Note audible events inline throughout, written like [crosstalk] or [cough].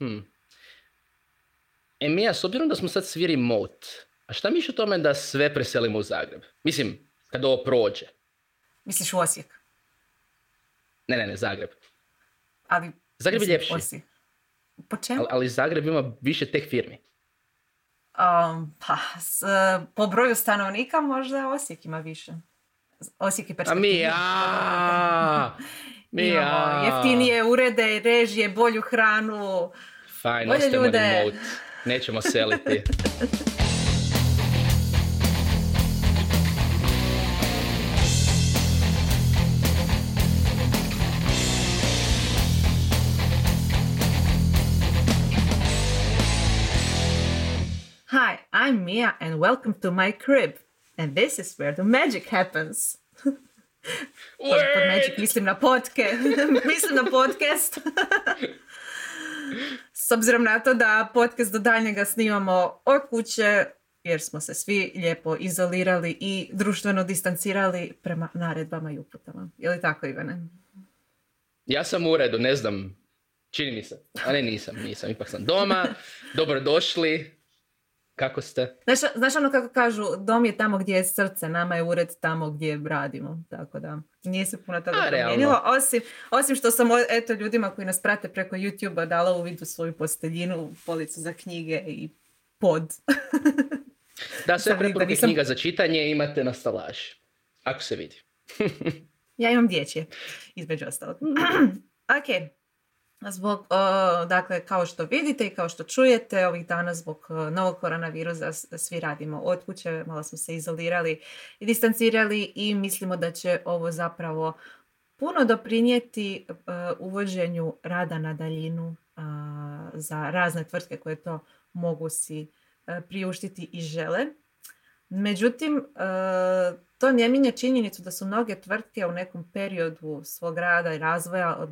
Hmm. E Mija, s obzirom da smo sad svi remote, a šta miš o tome da sve preselimo u Zagreb? Mislim, kad ovo prođe. Misliš u Osijek? Ne, ne, ne, Zagreb. Ali, Zagreb je mislim, ljepši. Osijek. Po čemu? Ali, ali Zagreb ima više tech firmi. Um, pa, s, po broju stanovnika možda Osijek ima više. Osijek je A perspektivniji. [laughs] Mija! Imamo jeftinije urede, režije, bolju hranu. Fajn, Bolje ljude. remote. Nećemo seliti. [laughs] Hi, I'm Mia and welcome to my crib. And this is where the magic happens. Pod, pod magic mislim na potke. [laughs] mislim na podcast. S obzirom na to da podcast do daljnjega snimamo od kuće, jer smo se svi lijepo izolirali i društveno distancirali prema naredbama i uputama. Je li tako, Ivane? Ja sam u redu, ne znam. Čini mi se. A ne, nisam, nisam. Ipak sam doma. Dobrodošli. Kako ste? Znaš, znaš ono kako kažu, dom je tamo gdje je srce, nama je ured tamo gdje radimo. Tako da, nije se puno toga promijenilo. Osim, osim što sam, eto, ljudima koji nas prate preko YouTube-a dala u vidu svoju posteljinu, policu za knjige i pod. [laughs] Da, sve preporuke nisam- knjiga za čitanje imate na stalaži. Ako se vidi. [laughs] ja imam dječje, između ostalog. [clears throat] ok. Zbog, o, dakle, kao što vidite i kao što čujete, ovih dana zbog o, novog koronavirusa svi radimo od kuće, malo smo se izolirali i distancirali i mislimo da će ovo zapravo puno doprinijeti e, uvođenju rada na daljinu za razne tvrtke koje to mogu si e, priuštiti i žele. Međutim, e, to ne mijenja činjenicu da su mnoge tvrtke u nekom periodu svog rada i razvoja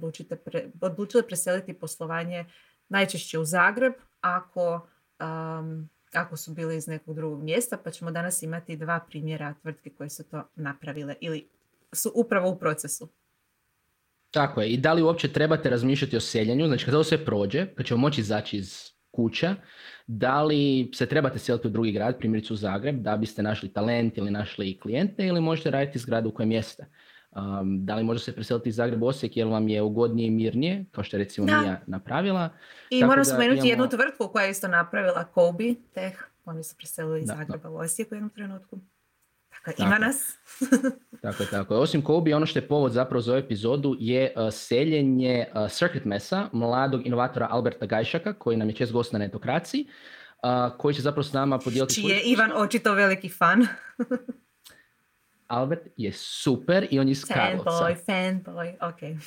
pre- odlučile preseliti poslovanje najčešće u Zagreb ako, um, ako su bili iz nekog drugog mjesta, pa ćemo danas imati dva primjera tvrtke koje su to napravile ili su upravo u procesu. Tako je. I da li uopće trebate razmišljati o seljenju? Znači, kad ovo sve prođe, kad ćemo moći izaći iz kuća, da li se trebate seliti u drugi grad, primjerice u Zagreb, da biste našli talent ili našli klijente ili možete raditi iz grada u kojem jeste? Um, da li može se preseliti iz Zagreb u Osijek jer vam je ugodnije i mirnije, kao što je recimo Da. Mija napravila? I Tako moram spomenuti imamo- jednu tvrtku koja je isto napravila Kobe Tech. Oni su preselili iz Da, Zagreba u Osijek u jednom trenutku. Tako ima nas. [laughs] Tako je, tako je. Osim Kobe, ono što je povod zapravo za ovu epizodu je uh, seljenje uh, Circuit Mesa, mladog inovatora Alberta Gajšaka, koji nam je čest gost na netokraciji, uh, koji će zapravo s nama podijeliti Čiji je Ivan očito veliki fan. Albert je super i on je iz Karlovca. Fanboy, fanboy, ok.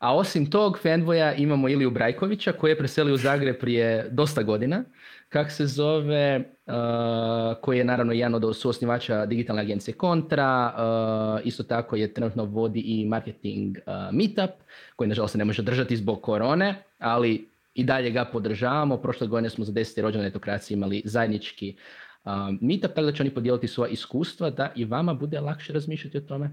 A osim tog fanboja imamo Iliju Brajkovića koji je preselio u Zagreb prije dosta godina. Kak se zove, uh, koji je naravno jedan od suosnivača digitalne agencije Kontra. uh, isto tako je trenutno vodi i marketing uh, Meetup, koji nažalost se ne može držati zbog korone, ali i dalje ga podržavamo. Prošle godine smo za 10. rođendan netokracije imali zajednički uh, Meetup, tako da će oni podijeliti svoja iskustva da i vama bude lakše razmišljati o tome.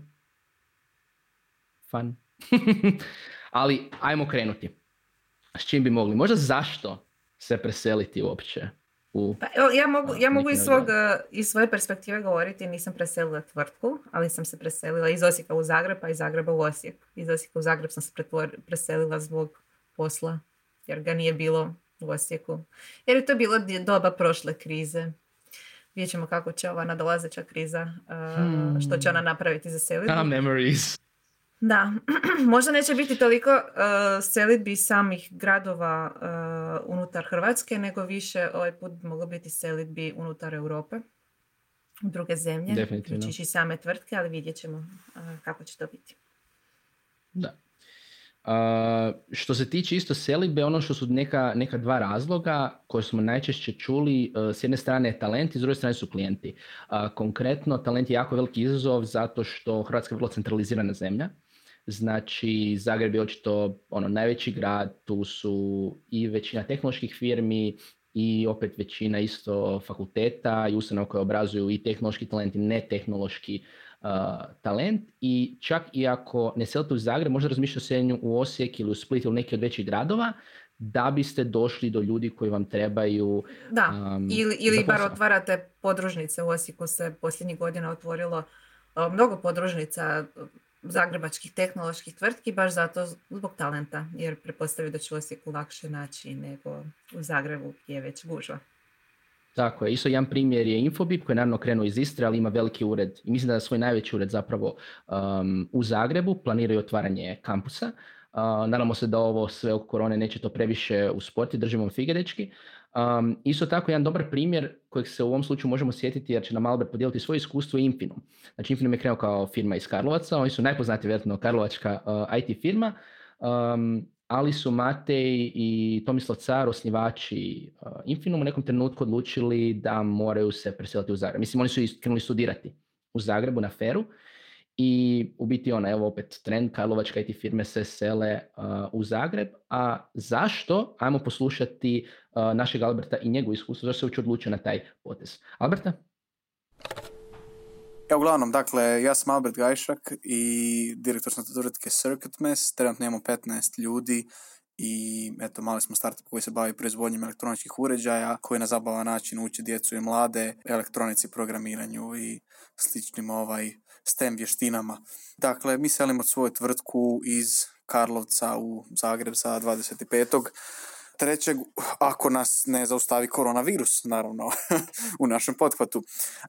Fun. [laughs] Ali ajmo krenuti. S čim bi mogli? Možda zašto se preseliti uopće u... Pa, ja mogu, ja mogu iz, svog, eh, iz svoje perspektive govoriti, nisam preselila tvrtku, ali sam se preselila iz Osijeka u Zagreb, pa iz Zagreba u Osijek. Iz Osijeka u Zagreb sam se pretvor, preselila zbog posla, jer ga nije bilo u Osijeku. Jer je to bilo doba prošle krize. Vidjet ćemo kako će ova nadolazeća kriza, Hmm. što će ona napraviti za selitbu. Ah, memories. Da, [clears throat] možda neće biti toliko uh, selitbi samih gradova uh, unutar Hrvatske, nego više ovaj put moglo biti selitbi unutar Europe, u druge zemlje, Definitivno. uključujući i same tvrtke, ali vidjet ćemo uh, kako će to biti. Da. Što se tiče isto selitbe, ono što su neka, neka dva razloga koje smo najčešće čuli, e, s jedne strane je talent i s druge strane su klijenti. Konkretno, talent je jako veliki izazov zato što Hrvatska je vrlo centralizirana zemlja. Znači, Zagreb je očito ono, najveći grad, tu su i većina tehnoloških firmi i opet većina isto fakulteta i ustanova koje obrazuju i tehnološki talent i netehnološki talent i čak i ako ne selite u Zagreb, možda razmišljate o seljenju u Osijek ili u Split ili neki od većih gradova, da biste došli do ljudi koji vam trebaju. Da, ili, ili bar otvarate podružnice. U Osijeku se posljednjih godina otvorilo mnogo podružnica zagrebačkih tehnoloških tvrtki baš zato zbog talenta, jer prepostavljaju da će Osijeku lakše naći nego u Zagrebu gdje je već gužva. Tako je. Isto jedan primjer je Infobip koji je naravno krenuo iz Istre, ali ima veliki ured i mislim da je svoj najveći ured zapravo um, u Zagrebu. Planiraju otvaranje kampusa. Nadamo se da ovo sve oko korone neće to previše usporiti, držimo fige dečki. Um, isto tako jedan dobar primjer kojeg se u ovom slučaju možemo sjetiti jer će nam Albert podijeliti svoje iskustvo Infinum. Znači Infinum je krenuo kao firma iz Karlovaca, oni su najpoznatiji vjerojatno karlovačka uh, IT firma, um, ali su Matej i Tomislav Car, osnivači uh, Infinum u nekom trenutku odlučili da moraju se preseliti u Zagreb. Mislim, oni su krenuli studirati u Zagrebu na Feru i u biti ona, evo opet trend, Karlovačka IT firme se sele uh, u Zagreb. A zašto? Ajmo poslušati uh, našeg Alberta i njegovu iskustvo, zašto se uopće odlučio na taj potez. Alberta? Ja, uglavnom, dakle, ja sam Albert Gajšak i direktor sam tvrtke Circuit Mess, trenutno imamo 15 ljudi i eto, mali smo startup koji se bavi proizvodnjom elektroničkih uređaja, koji na zabavan način uči djecu i mlade elektronici, programiranju i sličnim ovaj STEM vještinama. Dakle, mi selimo svoju tvrtku iz Karlovca u Zagreb za 25 trećeg, ako nas ne zaustavi koronavirus, naravno, [laughs] u našem pothvatu.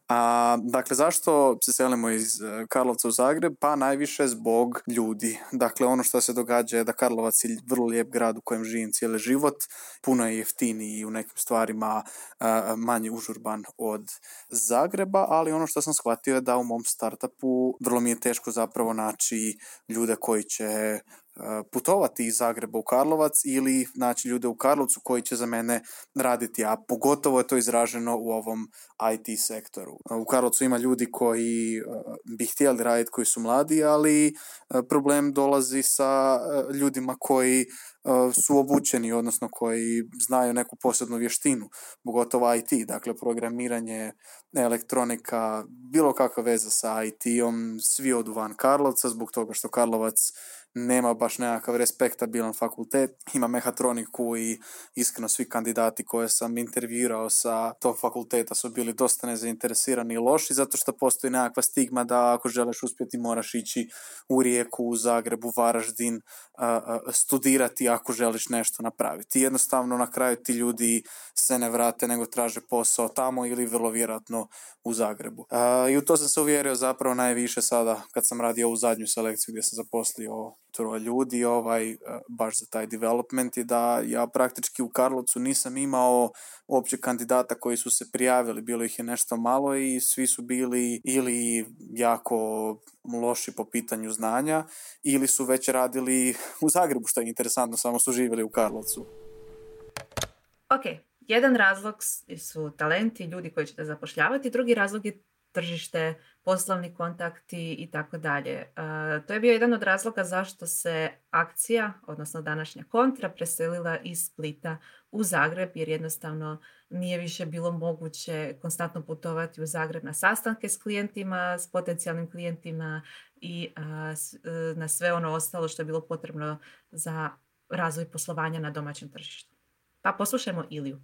A, dakle, zašto se selimo iz e, Karlovca u Zagreb? Pa najviše zbog ljudi. Dakle, ono što se događa je da Karlovac je vrlo lijep grad u kojem živim cijeli život, puno je jeftiniji i u nekim stvarima a, manje užurban od Zagreba, ali ono što sam shvatio je da u mom startupu vrlo mi je teško zapravo naći ljude koji će putovati iz Zagreba u Karlovac ili naći ljude u Karlovcu koji će za mene raditi, a pogotovo je to izraženo u ovom IT sektoru. U Karlovcu ima ljudi koji bi htjeli raditi, koji su mladi, ali problem dolazi sa ljudima koji su obučeni, odnosno koji znaju neku posebnu vještinu, pogotovo IT, dakle programiranje, elektronika, bilo kakva veza sa IT-om, svi odu van Karlovca zbog toga što Karlovac nema baš nekakav respektabilan fakultet, ima mehatroniku i iskreno svi kandidati koje sam intervjuirao sa tog fakulteta su bili dosta nezainteresirani i loši zato što postoji nekakva stigma da ako želiš uspjeti moraš ići u Rijeku, u Zagrebu, Varaždin, studirati ako želiš nešto napraviti. Jednostavno na kraju ti ljudi se ne vrate nego traže posao tamo ili vrlo vjerojatno u Zagrebu. I u to sam se uvjerio zapravo najviše sada kad sam radio ovu zadnju selekciju gdje sam zaposlio troje ljudi ovaj, baš za taj development i da ja praktički u Karlovcu nisam imao uopće kandidata koji su se prijavili, bilo ih je nešto malo i svi su bili ili jako loši po pitanju znanja ili su već radili u Zagrebu što je interesantno, samo su živjeli u Karlovcu. Ok, jedan razlog su talenti, ljudi koji ćete zapošljavati, drugi razlog je tržište, poslovni kontakti i tako dalje. To je bio jedan od razloga zašto se akcija, odnosno današnja kontra, preselila iz Splita u Zagreb jer jednostavno nije više bilo moguće konstantno putovati u Zagreb na sastanke s klijentima, s potencijalnim klijentima i e, na sve ono ostalo što je bilo potrebno za razvoj poslovanja na domaćem tržištu. Pa poslušajmo Iliju.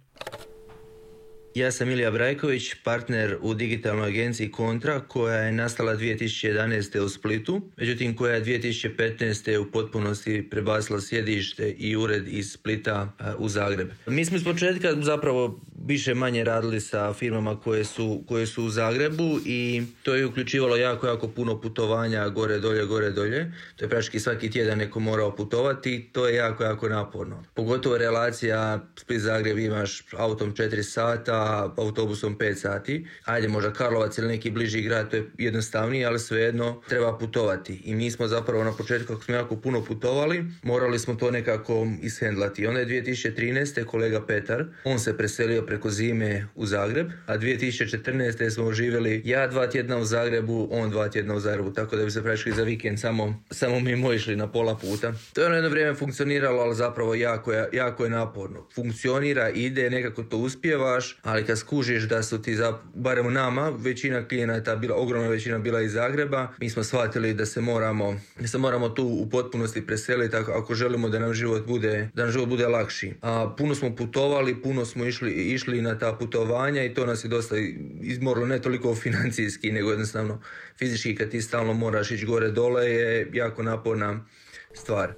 Ja sam Ilija Brajković, partner u digitalnoj agenciji Kontra koja je nastala 2011. u Splitu, međutim koja je 2015. u potpunosti prebacila sjedište i ured iz Splita u Zagreb. Mi smo iz početka zapravo više manje radili sa firmama koje su, koje su u Zagrebu i to je uključivalo jako, jako puno putovanja gore, dolje, gore, dolje. To je praktički svaki tjedan neko morao putovati to je jako, jako naporno. Pogotovo relacija Split-Zagreb imaš autom 4 sata, autobusom 5 sati. Ajde, možda Karlovac ili neki bliži grad, to je jednostavnije, ali svejedno treba putovati. I mi smo zapravo na početku, kako smo jako puno putovali, morali smo to nekako ishendlati. Onda je 2013. kolega Petar, on se preselio preko zime u Zagreb, a 2014. smo živjeli ja dva tjedna u Zagrebu, on dva tjedna u Zagrebu, tako da bi se prašli za vikend samo, samo mi išli na pola puta. To je ono jedno vrijeme funkcioniralo, ali zapravo jako je, jako je naporno. Funkcionira, ide, nekako to uspjevaš, ali kad skužiš da su ti, za, barem nama, većina klijenata, bila, ogromna većina bila iz Zagreba, mi smo shvatili da se moramo, da se moramo tu u potpunosti preseliti ako želimo da nam život bude, da nam život bude lakši. A puno smo putovali, puno smo išli, išli na ta putovanja i to nas je dosta izmorilo, ne toliko financijski, nego jednostavno fizički kad ti stalno moraš ići gore dole je jako naporna stvar.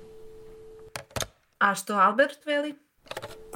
A što Albert veli?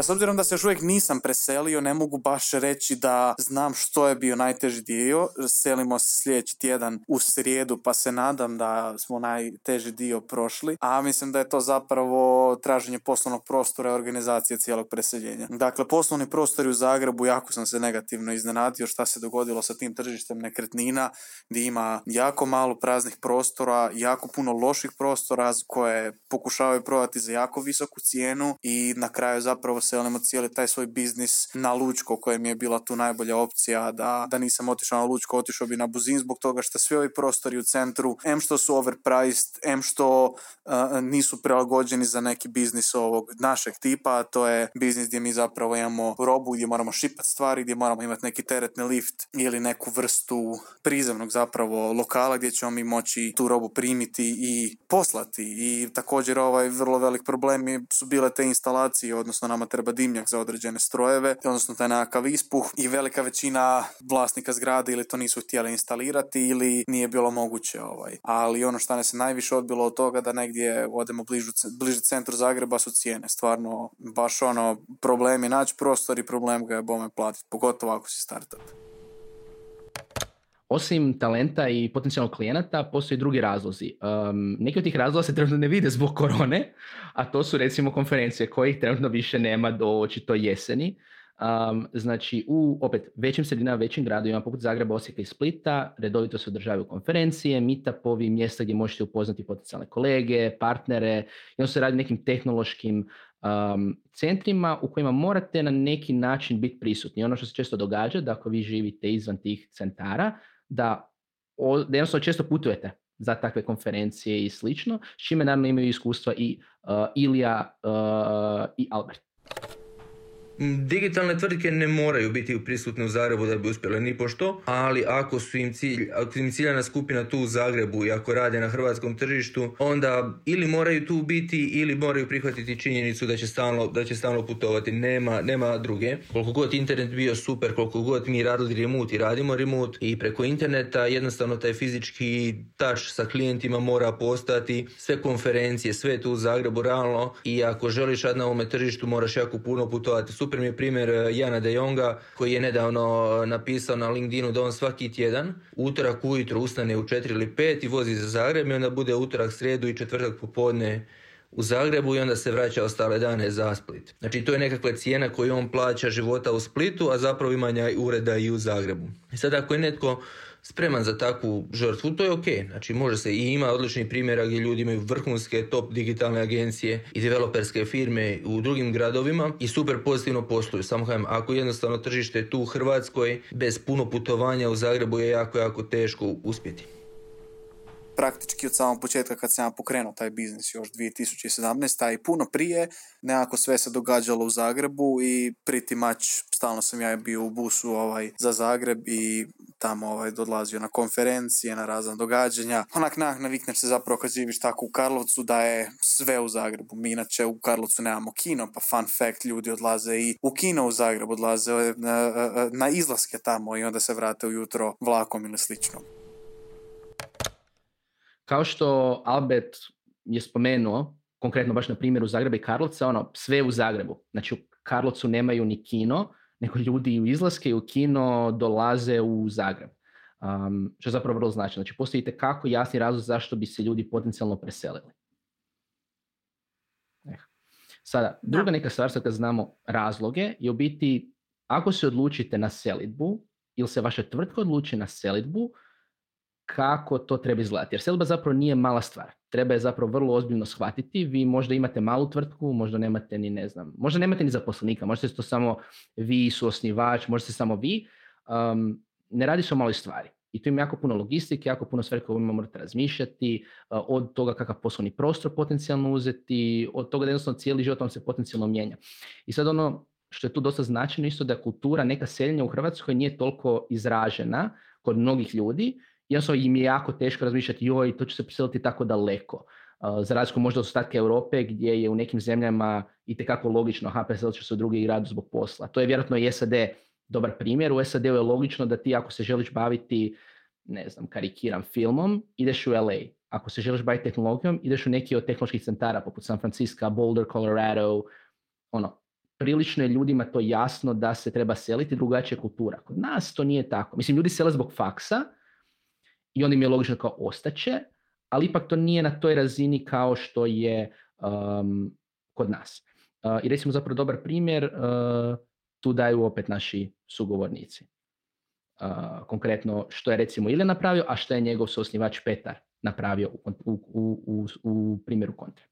Pa s obzirom da se još uvijek nisam preselio, ne mogu baš reći da znam što je bio najteži dio. Selimo se sljedeći tjedan u srijedu, pa se nadam da smo najteži dio prošli. A mislim da je to zapravo traženje poslovnog prostora i organizacije cijelog preseljenja. Dakle, poslovni prostori u Zagrebu, jako sam se negativno iznenadio šta se dogodilo sa tim tržištem nekretnina, gdje ima jako malo praznih prostora, jako puno loših prostora koje pokušavaju prodati za jako visoku cijenu i na kraju zapravo selimo cijeli taj svoj biznis na Lučko koja mi je bila tu najbolja opcija da, da nisam otišao na Lučko, otišao bi na Buzin zbog toga što svi ovi prostori u centru, em što su overpriced, em što nisu prilagođeni za neki biznis ovog našeg tipa, a to je biznis gdje mi zapravo imamo robu, gdje moramo šipati stvari, gdje moramo imati neki teretni lift ili neku vrstu prizemnog zapravo lokala gdje ćemo mi moći tu robu primiti i poslati. I također ovaj vrlo velik problem su bile te instalacije, odnosno nama treba dimnjak za određene strojeve, odnosno taj nekakav ispuh i velika većina vlasnika zgrade ili to nisu htjeli instalirati ili nije bilo moguće. Ovaj. Ali ono što nas se najviše odbilo od toga da negdje odemo bližu, bliže centru Zagreba su cijene. Stvarno, baš ono, problem je naći prostor i problem ga je bome platiti, pogotovo ako si startup. Osim talenta i potencijalnog klijenata, postoje drugi razlozi. Um, neki od tih razloga se trenutno ne vide zbog korone, a to su recimo konferencije kojih trenutno više nema do očito jeseni. Um, znači, u opet većim sredinama, većim gradovima poput Zagreba, Osijeka i Splita redovito se održavaju konferencije, meetupovi, mjesta gdje možete upoznati potencijalne kolege, partnere i on se radi nekim tehnološkim um, centrima u kojima morate na neki način biti prisutni. Ono što se često događa da ako vi živite izvan tih centara, da, jednostavno često putujete za takve konferencije i slično, s čime naravno imaju iskustva i uh, Ilija uh, i Albert. Digitalne tvrtke ne moraju biti prisutne u Zagrebu da bi uspjele ni pošto, ali ako su im cilj, ako im ciljana skupina tu u Zagrebu i ako rade na hrvatskom tržištu, onda ili moraju tu biti ili moraju prihvatiti činjenicu da će stalno, da će stalno putovati. Nema, nema druge. Koliko god internet bio super, koliko god mi radili remote i radimo remote i preko interneta, jednostavno taj fizički touch sa klijentima mora postati. Sve konferencije, sve tu u Zagrebu realno i ako želiš raditi na ovome tržištu moraš jako puno putovati. Super super mi je primjer e, Jana de Jonga koji je nedavno e, napisao na LinkedInu da on svaki tjedan utorak ujutro ustane u 4 ili 5 i vozi za Zagreb i onda bude utorak, srijedu i četvrtak popodne u Zagrebu i onda se vraća ostale dane za Split. Znači to je nekakva cijena koju on plaća života u Splitu, a zapravo imanja ureda i u Zagrebu. I sad ako je netko spreman za takvu žrtvu, to je ok. Znači može se i ima odličnih primjera gdje ljudi imaju vrhunske top digitalne agencije i developerske firme u drugim gradovima i super pozitivno posluju. Samo kažem, ako jednostavno tržište tu u Hrvatskoj bez puno putovanja u Zagrebu je jako, jako teško uspjeti praktički od samog početka kad sam pokrenuo taj biznis još 2017. a i puno prije, nekako sve se događalo u Zagrebu i pretty much stalno sam ja bio u busu ovaj, za Zagreb i tamo ovaj, odlazio na konferencije, na razna događanja. Onak nak navikneš se zapravo kad živiš tako u Karlovcu da je sve u Zagrebu. Mi inače u Karlovcu nemamo kino, pa fun fact, ljudi odlaze i u kino u Zagrebu, odlaze na, eh, eh, eh, na izlaske tamo i onda se vrate ujutro vlakom ili slično. Kao što Albert je spomenuo, konkretno baš na primjeru Zagreba i Karlovca, ono, sve u Zagrebu. Znači u Karlovcu nemaju ni kino, nego ljudi u izlaske i u kino dolaze u Zagreb. Um, što je zapravo vrlo značajno. Znači postoji kako jasni razlog zašto bi se ljudi potencijalno preselili. Eh. Sada, druga neka stvar, sad kad znamo razloge, je u biti, ako se odlučite na selitbu, ili se vaša tvrtka odluči na selitbu, kako to treba izgledati. Jer selba zapravo nije mala stvar. Treba je zapravo vrlo ozbiljno shvatiti. Vi možda imate malu tvrtku, možda nemate ni, ne znam, možda nemate ni zaposlenika, možda ste to samo vi su osnivač, možda ste samo vi. Um, ne radi se o maloj stvari. I tu ima jako puno logistike, jako puno stvari koje morate razmišljati, od toga kakav poslovni prostor potencijalno uzeti, od toga da jednostavno cijeli život vam se potencijalno mijenja. I sad ono što je tu dosta značajno isto da kultura neka seljenja u Hrvatskoj nije toliko izražena kod mnogih ljudi, jednostavno im je jako teško razmišljati joj, to će se preseliti tako daleko. Za razliku možda od ostatka Europe gdje je u nekim zemljama i tekako logično, ha, preselit će se u drugi grad zbog posla. To je vjerojatno i SAD dobar primjer. U SAD-u je logično da ti ako se želiš baviti, ne znam, karikiram filmom, ideš u LA. Ako se želiš baviti tehnologijom, ideš u neki od tehnoloških centara poput San Francisco, Boulder, Colorado. Ono, prilično je ljudima to jasno da se treba seliti drugačija kultura. Kod nas to nije tako. Mislim, ljudi sele zbog faksa i onda im je logično kao ostaće, ali ipak to nije na toj razini kao što je um, kod nas. Uh, I recimo zapravo dobar primjer, uh, tu daju opet naši sugovornici. Uh, konkretno što je recimo Ilija napravio, a što je njegov suosnivač Petar napravio u, u, u, u primjeru kontre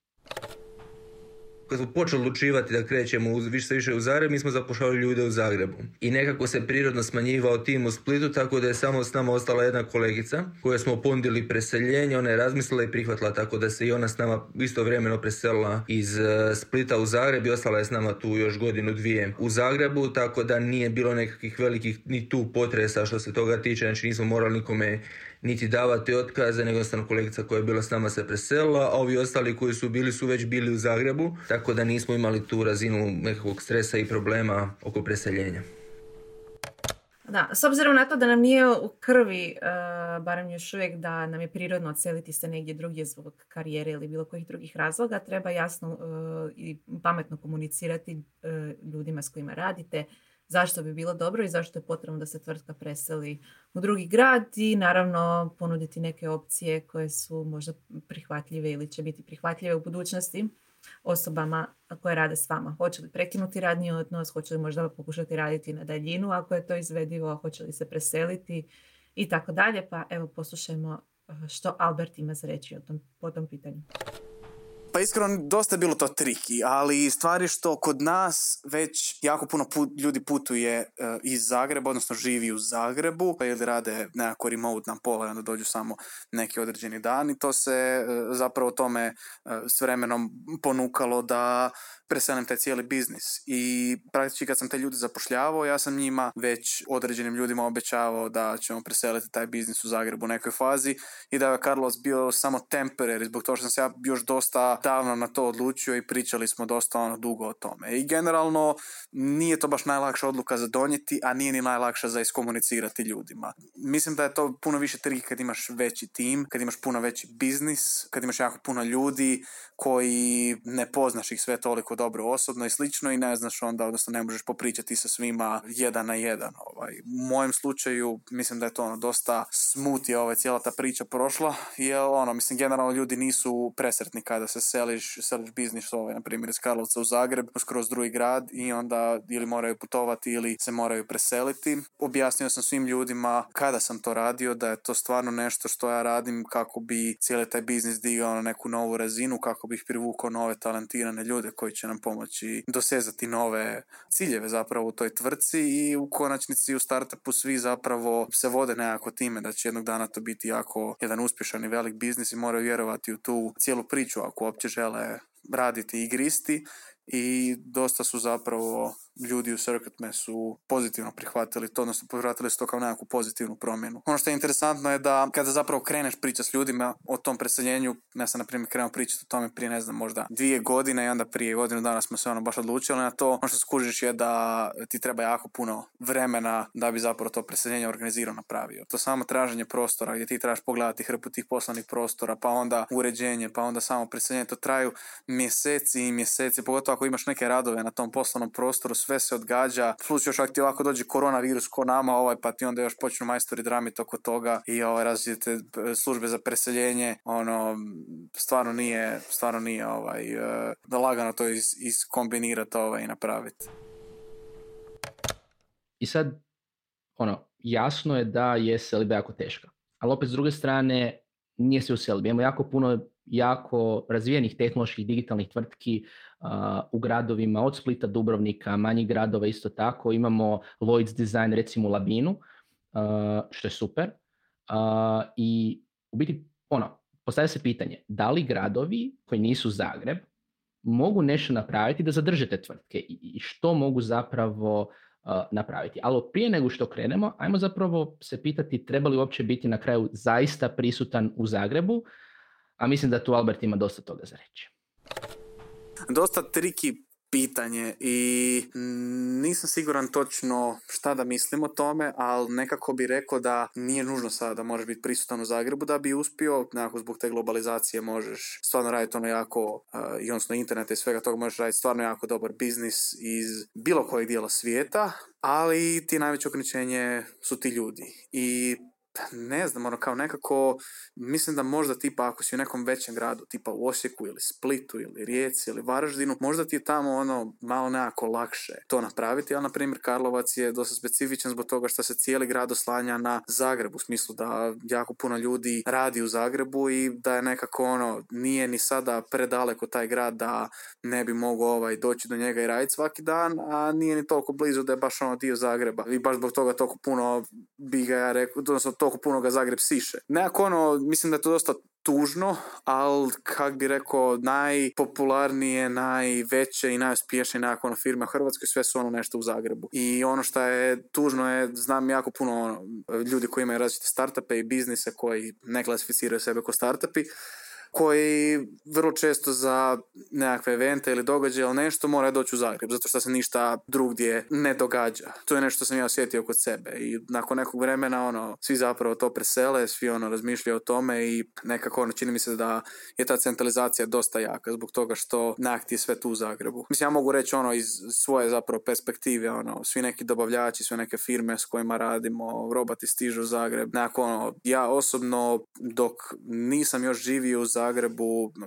kad smo počeli odlučivati da krećemo više više u Zagreb, mi smo zapošljavali ljude u Zagrebu. I nekako se prirodno smanjivao tim u Splitu, tako da je samo s nama ostala jedna kolegica koja smo pondili preseljenje, ona je razmislila i prihvatila tako da se i ona s nama istovremeno preselila iz e, Splita u Zagreb i ostala je s nama tu još godinu dvije u Zagrebu, tako da nije bilo nekakvih velikih ni tu potresa što se toga tiče, znači nismo morali nikome niti davati otkaze, nego jednostavno kolegica koja je bila s nama se preselila, a ovi ostali koji su bili su već bili u Zagrebu, tako da nismo imali tu razinu nekakvog stresa i problema oko preseljenja. Da, s obzirom na to da nam nije u krvi, uh, barem još uvijek da nam je prirodno odseliti se negdje drugdje zbog karijere ili bilo kojih drugih razloga, treba jasno uh, i pametno komunicirati uh, ljudima s kojima radite, zašto bi bilo dobro i zašto je potrebno da se tvrtka preseli u drugi grad i naravno ponuditi neke opcije koje su možda prihvatljive ili će biti prihvatljive u budućnosti osobama koje rade s vama. Hoće li prekinuti radni odnos, hoće li možda pokušati raditi na daljinu ako je to izvedivo, hoće li se preseliti i tako dalje. Pa evo poslušajmo eh, što Albert ima za reći o tom, po tom pitanju. Pa iskreno, dosta je bilo to triki, ali stvari što kod nas već jako puno ljudi putuje uh, iz Zagreba, odnosno živi u Zagrebu, pa ili rade nekako remote na pola i onda dođu samo neki određeni dan i to se uh, zapravo tome uh, s vremenom ponukalo da preselim taj cijeli biznis. I praktički kad sam te ljude zapošljavao, ja sam njima već određenim ljudima obećavao da ćemo preseliti taj biznis u Zagrebu u nekoj fazi i da je Carlos bio samo temporary zbog toga što sam se ja još dosta davno na to odlučio i pričali smo dosta ono dugo o tome. I generalno nije to baš najlakša odluka za donijeti, a nije ni najlakša za iskomunicirati ljudima. Mislim da je to puno više triki kad imaš veći tim, kad imaš puno veći biznis, kad imaš jako puno ljudi koji ne poznaš ih sve toliko dobro osobno i slično i ne znaš onda, odnosno ne možeš popričati sa svima jedan na jedan. Ovaj. U mojem slučaju mislim da je to ono dosta smut je ovaj, cijela ta priča prošla, jer ono, mislim generalno ljudi nisu presretni kada se seliš, seliš biznis ovaj, na primjer iz Karlovca u Zagreb, skroz drugi grad i onda ili moraju putovati ili se moraju preseliti. Objasnio sam svim ljudima kada sam to radio, da je to stvarno nešto što ja radim kako bi cijeli taj biznis digao na neku novu razinu, kako bih privukao nove talentirane ljude koji će nam pomoći dosezati nove ciljeve zapravo u toj tvrci i u konačnici u startupu svi zapravo se vode nekako time da će jednog dana to biti jako jedan uspješan i velik biznis i moraju vjerovati u tu cijelu priču ako uopće žele raditi i gristi i dosta su zapravo ljudi u Circuit Messu pozitivno prihvatili to, odnosno prihvatili su to kao nekakvu pozitivnu promjenu. Ono što je interesantno je da kada zapravo kreneš pričati s ljudima o tom preseljenju, ja sam na primjer krenuo pričati o tome prije ne znam možda dvije godine i onda prije godinu dana smo se ono baš odlučili na to. Ono što skužiš je da ti treba jako puno vremena da bi zapravo to preseljenje organizirano napravio. To samo traženje prostora gdje ti trebaš pogledati hrpu tih poslovnih prostora, pa onda uređenje, pa onda samo preseljenje, to traju mjeseci i mjeseci, pogotovo ako imaš neke radove na tom poslovnom prostoru, sve se odgađa, plus još ako ti ovako dođe koronavirus ko nama, ovaj, pa ti onda još počnu majstori dramiti oko toga i ovaj, različite e, službe za preseljenje, ono, stvarno nije, stvarno nije ovaj, da lagano to is, iskombinirati ovaj, i napraviti. I sad, ono, jasno je da je selba jako teška. ali opet s druge strane nije se uselio. Imamo jako puno jako razvijenih tehnoloških digitalnih tvrtki u gradovima od Splita, Dubrovnika, manjih gradova isto tako. Imamo Lloyd's Design recimo Labinu, što je super. I u biti, ono, postavlja se pitanje, da li gradovi koji nisu Zagreb mogu nešto napraviti da zadrže te tvrtke i što mogu zapravo napraviti. Ali prije nego što krenemo, ajmo zapravo se pitati treba li uopće biti na kraju zaista prisutan u Zagrebu, a mislim da tu Albert ima dosta toga za reći. Dosta triki pitanje i nisam siguran točno šta da mislim o tome, ali nekako bi rekao da nije nužno sada da možeš biti prisutan u Zagrebu da bi uspio, nekako zbog te globalizacije možeš stvarno raditi ono jako, uh, i odnosno interneta i svega toga možeš raditi stvarno jako dobar biznis iz bilo kojeg dijela svijeta, ali ti najveće ograničenje su ti ljudi i ne znam, ono kao nekako, mislim da možda tipa ako si u nekom većem gradu, tipa u Osijeku ili Splitu ili Rijeci ili Varaždinu, možda ti je tamo ono malo nekako lakše to napraviti, ali na primjer Karlovac je dosta specifičan zbog toga što se cijeli grad oslanja na Zagrebu, u smislu da jako puno ljudi radi u Zagrebu i da je nekako ono, nije ni sada predaleko taj grad da ne bi mogao ovaj, doći do njega i raditi svaki dan, a nije ni toliko blizu da je baš ono dio Zagreba. I baš zbog toga toliko puno bi ga ja rekao, odnosno toliko puno ga Zagreb siše. Nekako ono, mislim da je to dosta tužno, ali kak bi rekao, najpopularnije, najveće i najuspješnije nekako ono firme u Hrvatskoj, sve su ono nešto u Zagrebu. I ono što je tužno je, znam jako puno ono, ljudi koji imaju različite startupe i biznise koji ne klasificiraju sebe kao startupi, koji vrlo često za nekakve evente ili događaje ili nešto mora doći u Zagreb, zato što se ništa drugdje ne događa. To je nešto što sam ja osjetio kod sebe i nakon nekog vremena ono, svi zapravo to presele, svi ono razmišljaju o tome i nekako ono, čini mi se da je ta centralizacija dosta jaka zbog toga što nakti sve tu u Zagrebu. Mislim, ja mogu reći ono iz svoje zapravo perspektive, ono, svi neki dobavljači, sve neke firme s kojima radimo, roboti stižu u Zagreb. Nekako ono, ja osobno dok nisam još živio u Zagrebu,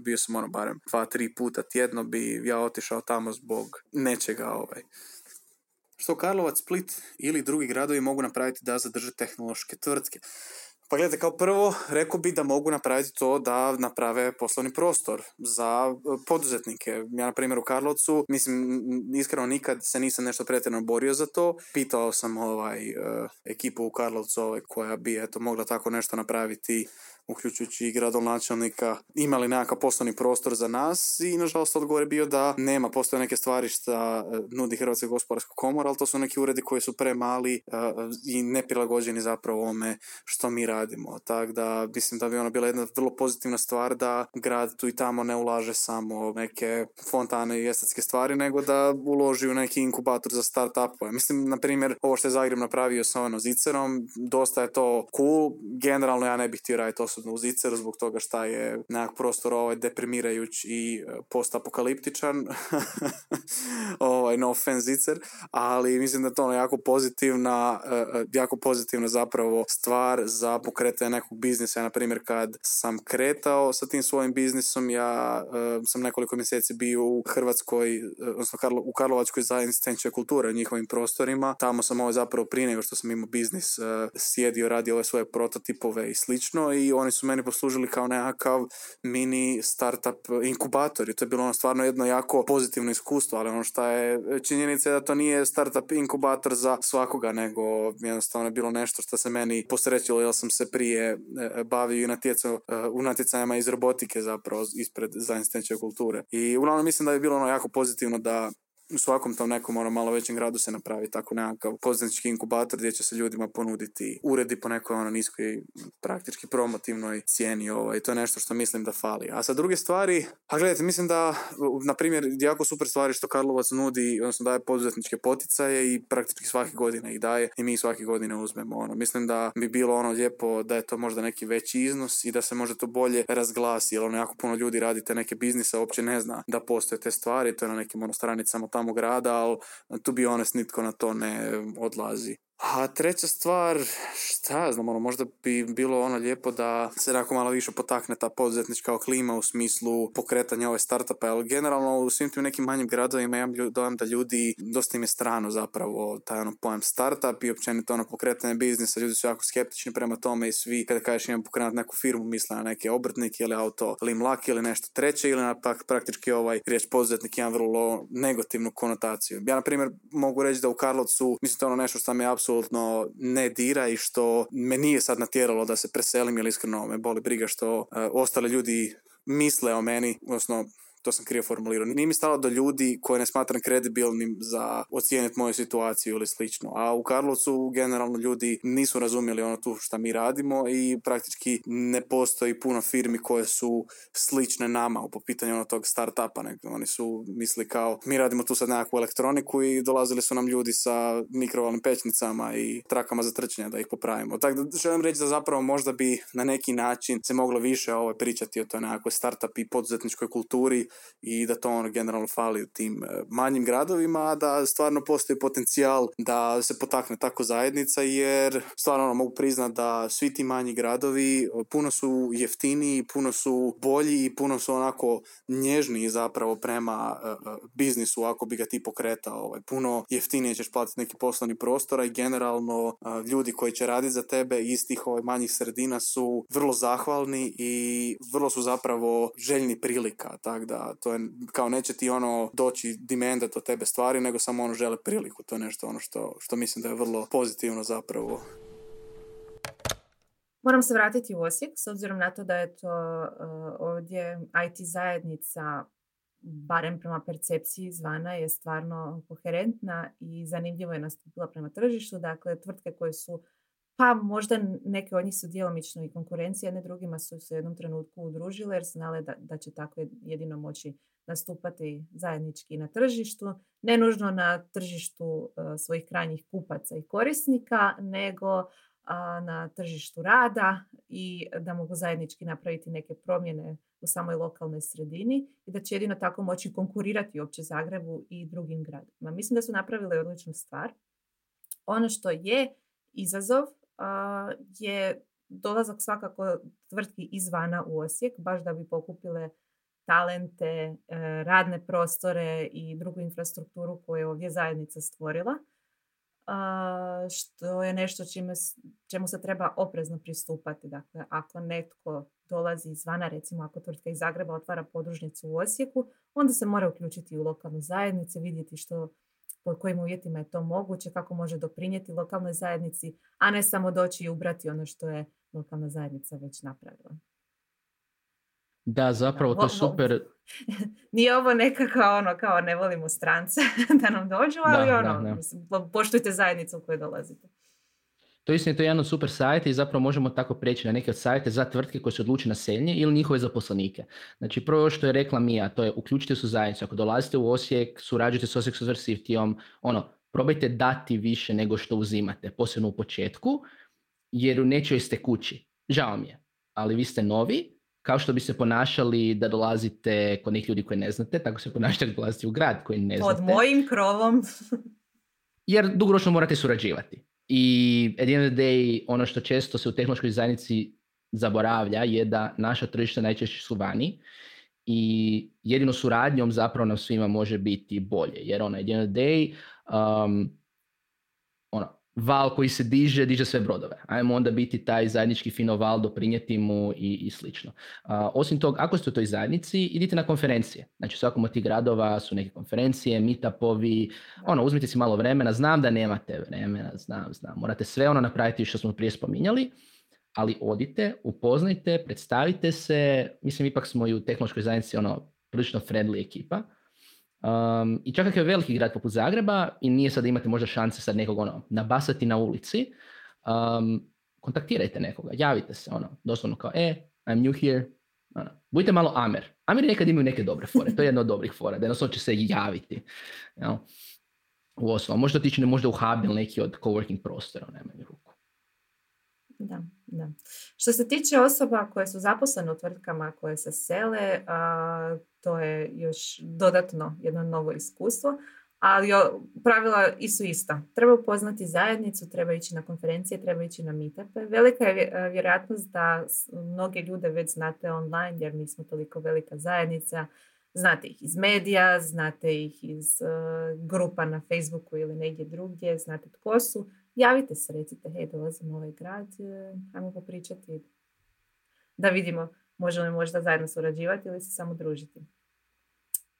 bio sam ono barem dva, tri puta tjedno bi ja otišao tamo zbog nečega ovaj. Što Karlovac, Split ili drugi gradovi mogu napraviti da zadrže tehnološke tvrtke? Pa gledajte, kao prvo, rekao bi da mogu napraviti to da naprave poslovni prostor za e, poduzetnike. Ja, na primjer, u Karlovcu, mislim, iskreno nikad se nisam nešto pretjerano borio za to. Pitao sam ovaj, e, ekipu u Karlovcu ovaj, koja bi eto, mogla tako nešto napraviti uključujući i gradonačelnika, imali nekakav poslovni prostor za nas i nažalost odgovor je bio da nema, postoje neke stvari što e, nudi Hrvatska gospodarska komora, ali to su neki uredi koji su premali e, i neprilagođeni zapravo ovome što mi radimo. Tako da mislim da bi ono bila jedna vrlo pozitivna stvar da grad tu i tamo ne ulaže samo neke fontane i estetske stvari, nego da uloži u neki inkubator za start-upove. Mislim, na primjer, ovo što je Zagreb napravio sa ono Zicerom, dosta je to cool. Generalno ja ne bih htio raditi osobno u Ziceru zbog toga šta je nekak prostor ovaj deprimirajuć i e, postapokaliptičan. [laughs] ovaj, no offense Zicer, ali mislim da to ono jako pozitivna, e, e, jako pozitivna zapravo stvar za pokretanje nekog biznisa. Na primjer, kad sam kretao sa tim svojim biznisom, ja sam nekoliko mjeseci bio u Hrvatskoj, odnosno u Karlovačkoj zajednici tenče kulture u njihovim prostorima. Tamo sam ovaj zapravo prije nego što sam imao biznis sjedio, radio ove svoje prototipove i slično i oni su meni poslužili kao nekakav mini startup inkubator i to je bilo ono stvarno jedno jako pozitivno iskustvo, ali ono što je činjenica je da to nije startup inkubator za svakoga, nego jednostavno je bilo nešto što se meni posrećilo jer sam se prije e, bavio i natjecao e, u natjecanjima iz robotike zapravo ispred zajednice kulture. I uglavnom mislim da je bilo ono jako pozitivno da u svakom tom nekom ono malo većem gradu se napravi tako nekakav poznački inkubator gdje će se ljudima ponuditi uredi po nekoj ono niskoj praktički promotivnoj cijeni ovaj. to je nešto što mislim da fali. A sa druge stvari, a gledajte, mislim da na primjer jako super stvari što Karlovac nudi, odnosno daje poduzetničke poticaje i praktički svake godine ih daje i mi svake godine uzmemo ono. Mislim da bi bilo ono lijepo da je to možda neki veći iznos i da se možda to bolje razglasi, jer ono jako puno ljudi radite neke biznise, uopće ne zna da postoje te stvari, to je na nekim ono stranicama tamo grada, ali tu bi honest nitko na to ne odlazi. A treća stvar, šta ja znam, ono, možda bi bilo ono lijepo da se onako malo više potakne ta poduzetnička klima u smislu pokretanja ove startupa, ali generalno u svim tim nekim manjim gradovima imam dojam da ljudi, dosta im je strano zapravo taj ono pojam startup i općenito ono pokretanje biznisa, ljudi su jako skeptični prema tome i svi kada kažeš imam pokrenuti neku firmu misle na neke obrtnike ili auto ili mlaki ili nešto treće ili na pak praktički ovaj riječ poduzetnik ima vrlo negativnu konotaciju. Ja na primjer mogu reći da u Karlovcu mislim to ono nešto što me apsolutno apsolutno ne dira i što me nije sad natjeralo da se preselim jer iskreno me boli briga što uh, ostali ljudi misle o meni, odnosno to sam krivo formulirao. Nije mi stalo do ljudi koje ne smatram kredibilnim za ocijeniti moju situaciju ili slično. A u Karlovcu generalno ljudi nisu razumjeli ono tu što mi radimo i praktički ne postoji puno firmi koje su slične nama po pitanju ono tog startupa. Nego oni su misli kao mi radimo tu sad nekakvu elektroniku i dolazili su nam ljudi sa mikrovalnim pećnicama i trakama za trčanje da ih popravimo. Tako da želim reći da zapravo možda bi na neki način se moglo više ovo pričati o toj nekakvoj startup i poduzetničkoj kulturi i da to ono generalno fali u tim e, manjim gradovima, a da stvarno postoji potencijal da se potakne tako zajednica jer stvarno ono, mogu priznati da svi ti manji gradovi e, puno su jeftiniji, puno su bolji i puno su onako nježniji zapravo prema uh, biznisu ako bi ga ti pokretao. Ovaj. Puno jeftinije ćeš platiti neki poslovni prostora i generalno ljudi koji će raditi za tebe iz tih ovaj, manjih sredina su vrlo zahvalni i vrlo su zapravo željni prilika. Tako da to je kao neće ti ono doći dimendat od tebe stvari, nego samo ono žele priliku. To je nešto ono što, što mislim da je vrlo pozitivno zapravo. Moram se vratiti u Osijek, s obzirom na to da je to uh, ovdje IT zajednica barem prema percepciji izvana je stvarno koherentna i zanimljivo je nastupila prema tržištu. Dakle, tvrtke koje su pa možda neke od njih su djelomično i konkurencije, jedne drugima su se u jednom trenutku udružile jer znale da, da će tako jedino moći nastupati zajednički na tržištu, ne nužno na tržištu e, svojih krajnjih kupaca i korisnika, nego na tržištu rada i da mogu zajednički napraviti neke promjene u samoj lokalnoj sredini i da će jedino tako moći konkurirati uopće Zagrebu i drugim gradovima. Mislim da su napravili odličnu stvar. Ono što je izazov je dolazak svakako tvrtki izvana u Osijek, baš da bi pokupile talente, e, radne prostore i drugu infrastrukturu koju je ovdje zajednica stvorila, što je nešto čime, čemu se treba oprezno pristupati. Dakle, ako netko dolazi izvana, recimo ako tvrtka iz Zagreba otvara podružnicu u Osijeku, onda se mora uključiti u lokalnu zajednicu, vidjeti što pod kojim uvjetima je to moguće, kako može doprinijeti lokalnoj zajednici, a ne samo doći i ubrati ono što je lokalna zajednica već napravila. Da, zapravo to je super. [laughs] Nije ovo nekako ono kao ne volimo strance [laughs] da nam dođu, ali da, ono, da, Mislim, poštujte zajednicu u kojoj dolazite. To je to je jedan od super sajta i zapravo možemo tako preći na neke od sajte za tvrtke koje se odluče na seljenje ili njihove zaposlenike. Znači prvo što je rekla Mija, to je uključite se u zajednicu. Ako dolazite u Osijek, surađujte s Osijek Subversivtijom, ono, probajte dati više nego što uzimate, posebno u početku, jer u nečoj ste kući. Žao mi je, ali vi ste novi, kao što bi se ponašali da dolazite kod nekih ljudi koje ne znate, tako se ponašate da dolazite u grad koji ne znate. Pod mojim krovom. [laughs] jer dugoročno morate surađivati. I at the end of the day, ono što često se u tehnološkoj zajednici zaboravlja je da naša tržišta najčešće su vani i jedino suradnjom zapravo nam svima može biti bolje. Jer ono, at the end of the day, um, val koji se diže, diže sve brodove. Ajmo onda biti taj zajednički fino val, doprinijeti mu i, i slično. osim toga, ako ste u toj zajednici, idite na konferencije. Znači, svakom od tih gradova su neke konferencije, meetupovi, ono, uzmite si malo vremena, znam da nemate vremena, znam, znam, morate sve ono napraviti što smo prije spominjali, ali odite, upoznajte, predstavite se, mislim, ipak smo i u tehnološkoj zajednici ono, prilično friendly ekipa, Um, I čak ako je veliki grad poput Zagreba i nije sad imate možda šanse sad nekog ono, nabasati na ulici, um, kontaktirajte nekoga, javite se, ono, doslovno kao, e, I'm new here, ono, budite malo Amer. Amer nekad imaju neke dobre fore, to je jedna od dobrih fora, da jednostavno će se javiti. You U osnovu, možda otići možda u hub ili neki od coworking prostora, nema ruku. Da, da. Što se tiče osoba koje su zaposlene u tvrtkama koje se sele, a, to je još dodatno jedno novo iskustvo, ali pravila su ista. Treba upoznati zajednicu, treba ići na konferencije, treba ići na meetupe. Velika je vjerojatnost da mnoge ljude već znate online jer nismo toliko velika zajednica. Znate ih iz medija, znate ih iz grupa na Facebooku ili negdje drugdje, znate tko su. Javite se, recite, hej, dolazim u ovaj grad, e, ajmo popričati da vidimo možemo li možda zajedno surađivati ili se samo družiti.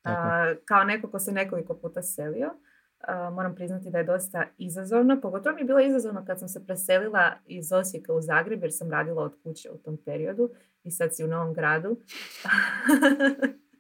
A, kao neko ko se nekoliko puta selio, moram priznati da je dosta izazovno. Pogotovo mi je bilo izazovno kad sam se preselila iz Osijeka u Zagreb jer sam radila od kuće u tom periodu i sad si u novom gradu. [laughs]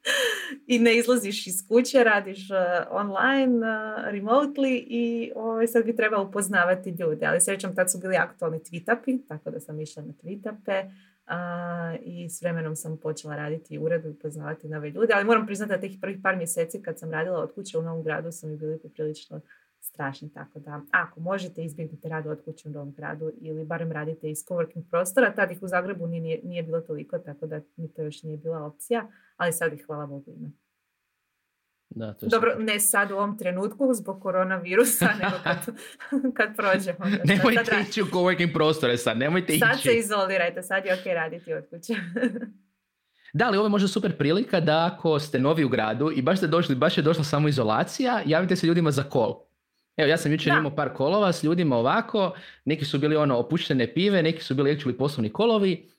I ne izlaziš iz kuće, radiš uh, online, uh, remotely i ovaj, sad bi trebalo upoznavati ljude. Ali srećom tad su bili aktualni tweetapi, tako da sam išla na tweetape a, i s vremenom sam počela raditi uredu i poznavati nove ljude, ali moram priznati da tih prvih par mjeseci kad sam radila od kuće u novom gradu su mi bili poprilično strašni, tako da ako možete izbjegnite rad od kuće u novom gradu ili barem radite iz coworking prostora, tad ih u Zagrebu nije, nije bilo toliko, tako da mi to još nije bila opcija, ali sad ih hvala Bogu ima. Da, to Dobro, ne sad u ovom trenutku zbog koronavirusa, [laughs] nego kad, kad prođe. nemojte sad ići u coworking prostore sad, nemojte sad ići. Sad se izolirajte, sad je ok raditi od kuće. [laughs] Da, ali ovo je možda super prilika da ako ste novi u gradu i baš ste došli, baš je došla samo izolacija, javite se ljudima za kol. Evo, ja sam jučer imao par kolova s ljudima ovako, neki su bili ono opuštene pive, neki su bili actually poslovni kolovi,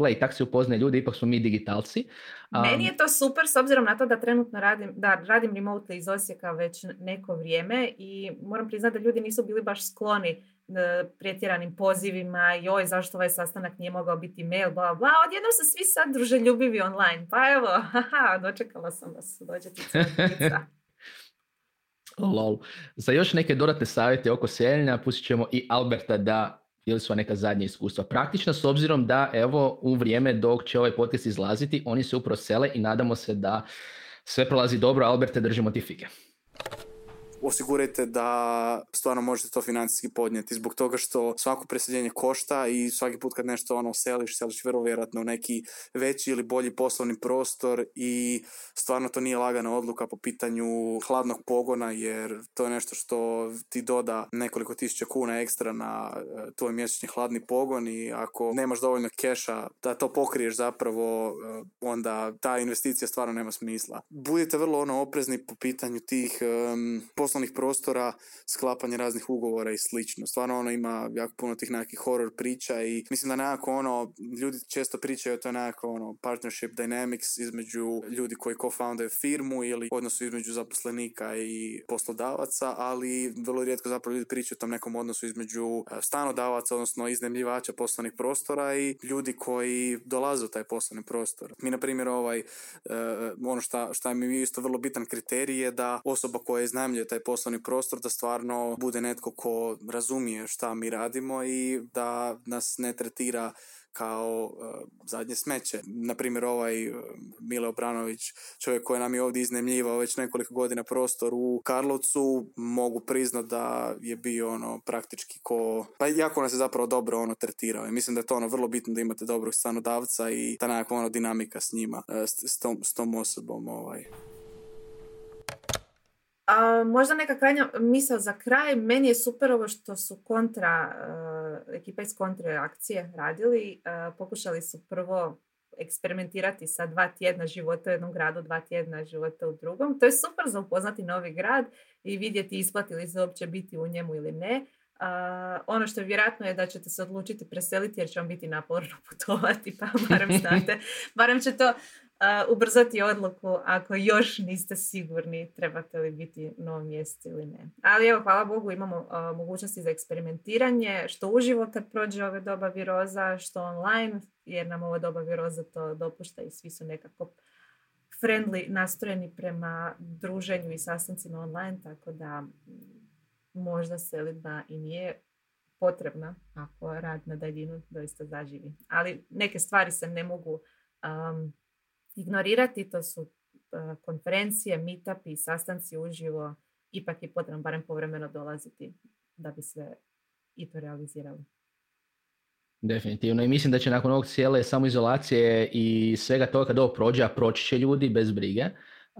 Gle, tak se upoznaje ljudi, ipak smo mi digitalci. Meni je to super s obzirom na to da trenutno radim, da radim remote iz Osijeka već neko vrijeme i moram priznati da ljudi nisu bili baš skloni e, pretjeranim pozivima, joj zašto ovaj sastanak nije mogao biti mail, bla bla, odjednom su svi sad druželjubivi online, pa evo, [laughs] haha, dočekala sam vas, dođete [laughs] Lol. Za još neke dodatne savjete oko seljenja pustit ćemo i Alberta da ili sva neka zadnja iskustva. Praktično s obzirom da evo u vrijeme dok će ovaj podcast izlaziti, oni se upravo sele i nadamo se da sve prolazi dobro, Alberte, držimo ti fige osigurajte da stvarno možete to financijski podnijeti zbog toga što svako preseljenje košta i svaki put kad nešto ono seliš, seliš vrlo vjerojatno u neki veći ili bolji poslovni prostor i stvarno to nije lagana odluka po pitanju hladnog pogona jer to je nešto što ti doda nekoliko tisuća kuna ekstra na e, tvoj mjesečni hladni pogon i ako nemaš dovoljno keša da to pokriješ zapravo e, onda ta investicija stvarno nema smisla. Budite vrlo ono oprezni po pitanju tih um, poslovnih prostora, sklapanje raznih ugovora i slično. Stvarno ono ima jako puno tih nekakvih horror priča i mislim da nekako ono, ljudi često pričaju o to nekako ono partnership dynamics između ljudi koji co-foundaju firmu ili odnosu između zaposlenika i poslodavaca, ali vrlo rijetko zapravo ljudi pričaju o tom nekom odnosu između e, stanodavaca, odnosno iznemljivača poslovnih prostora i ljudi koji dolaze u taj poslovni prostor. Mi, na primjer, ovaj, e, ono šta, šta mi je isto vrlo bitan kriterij je da osoba koja iznajmljuje taj poslovni prostor da stvarno bude netko ko razumije šta mi radimo i da nas ne tretira kao uh, zadnje smeće. Naprimjer, ovaj uh, Mile Obranović, čovjek koji nam je ovdje iznemljivao već nekoliko godina prostor u Karlovcu, mogu priznat da je bio ono praktički ko... Pa jako nas je zapravo dobro ono tretirao i mislim da je to ono vrlo bitno da imate dobrog stanodavca i ta nekakva ono dinamika s njima, uh, s, s, tom, s tom osobom. Ovaj. A, možda neka krajnja misao za kraj. Meni je super ovo što su kontra, uh, ekipa iz kontre akcije radili. Uh, pokušali su prvo eksperimentirati sa dva tjedna života u jednom gradu, dva tjedna života u drugom. To je super za upoznati novi grad i vidjeti isplati li se uopće biti u njemu ili ne. Uh, ono što je vjerojatno je da ćete se odlučiti preseliti jer će vam biti naporno [laughs] putovati, pa barem [laughs] znate, barem će to ubrzati odluku ako još niste sigurni trebate li biti novo mjesto ili ne. Ali evo, hvala Bogu, imamo mogućnosti za eksperimentiranje, što uživo kad prođe ove doba viroza, što online, jer nam ovo doba viroza to dopušta i svi su nekako friendly nastrojeni prema druženju i sastancima online, tako da možda selitba i nije potrebna ako rad na daljinu doista zaživi. Ali neke stvari se ne mogu um, ignorirati, to su uh, konferencije, meetupi, sastanci uživo, ipak je potrebno barem povremeno dolaziti da bi se i to realiziralo. Definitivno i mislim da će nakon ovog cijele samoizolacije i svega toga kad ovo prođe, a proći će ljudi bez brige,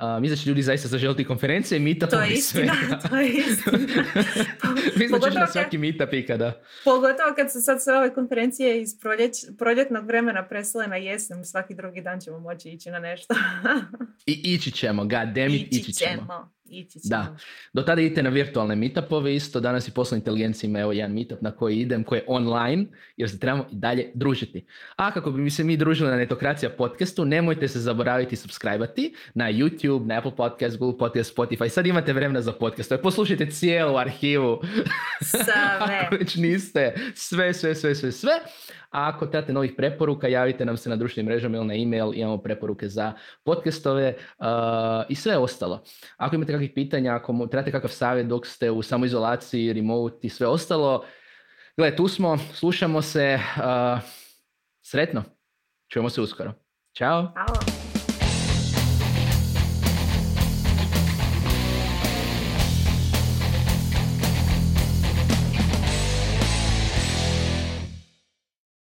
Da će ljudi zaista zaželiti konferencije, meetup To je i istina, svega. [laughs] to je istina. [laughs] mislim na svaki meetup ikada. Pogotovo kad se sad sve ove konferencije iz proljeć, proljetnog vremena presele na jesen, svaki drugi dan ćemo moći ići na nešto. I ići ćemo, god damn it, ići ćemo. Ići. Da. Do tada idite na virtualne meetupove isto. Danas i poslovna inteligencija ima evo jedan meetup na koji idem, koji je online, jer se trebamo i dalje družiti. A kako bi mi se mi družili na Netokracija podcastu, nemojte se zaboraviti subscribe-ati na YouTube, na Apple Podcast, Google Podcast, Spotify. Sad imate vremena za podcast. Poslušajte cijelu arhivu. Sve. [laughs] Ako već niste, sve, sve, sve, sve, sve. A ako trebate novih preporuka, javite nam se na društvenim mrežama ili na e-mail, imamo preporuke za podcastove uh, i sve ostalo. Ako imate kakvih pitanja, ako mu- trebate kakav savjet dok ste u samoizolaciji, remote i sve ostalo, gledaj, tu smo, slušamo se, uh, sretno, čujemo se uskoro. Ćao! Hvala.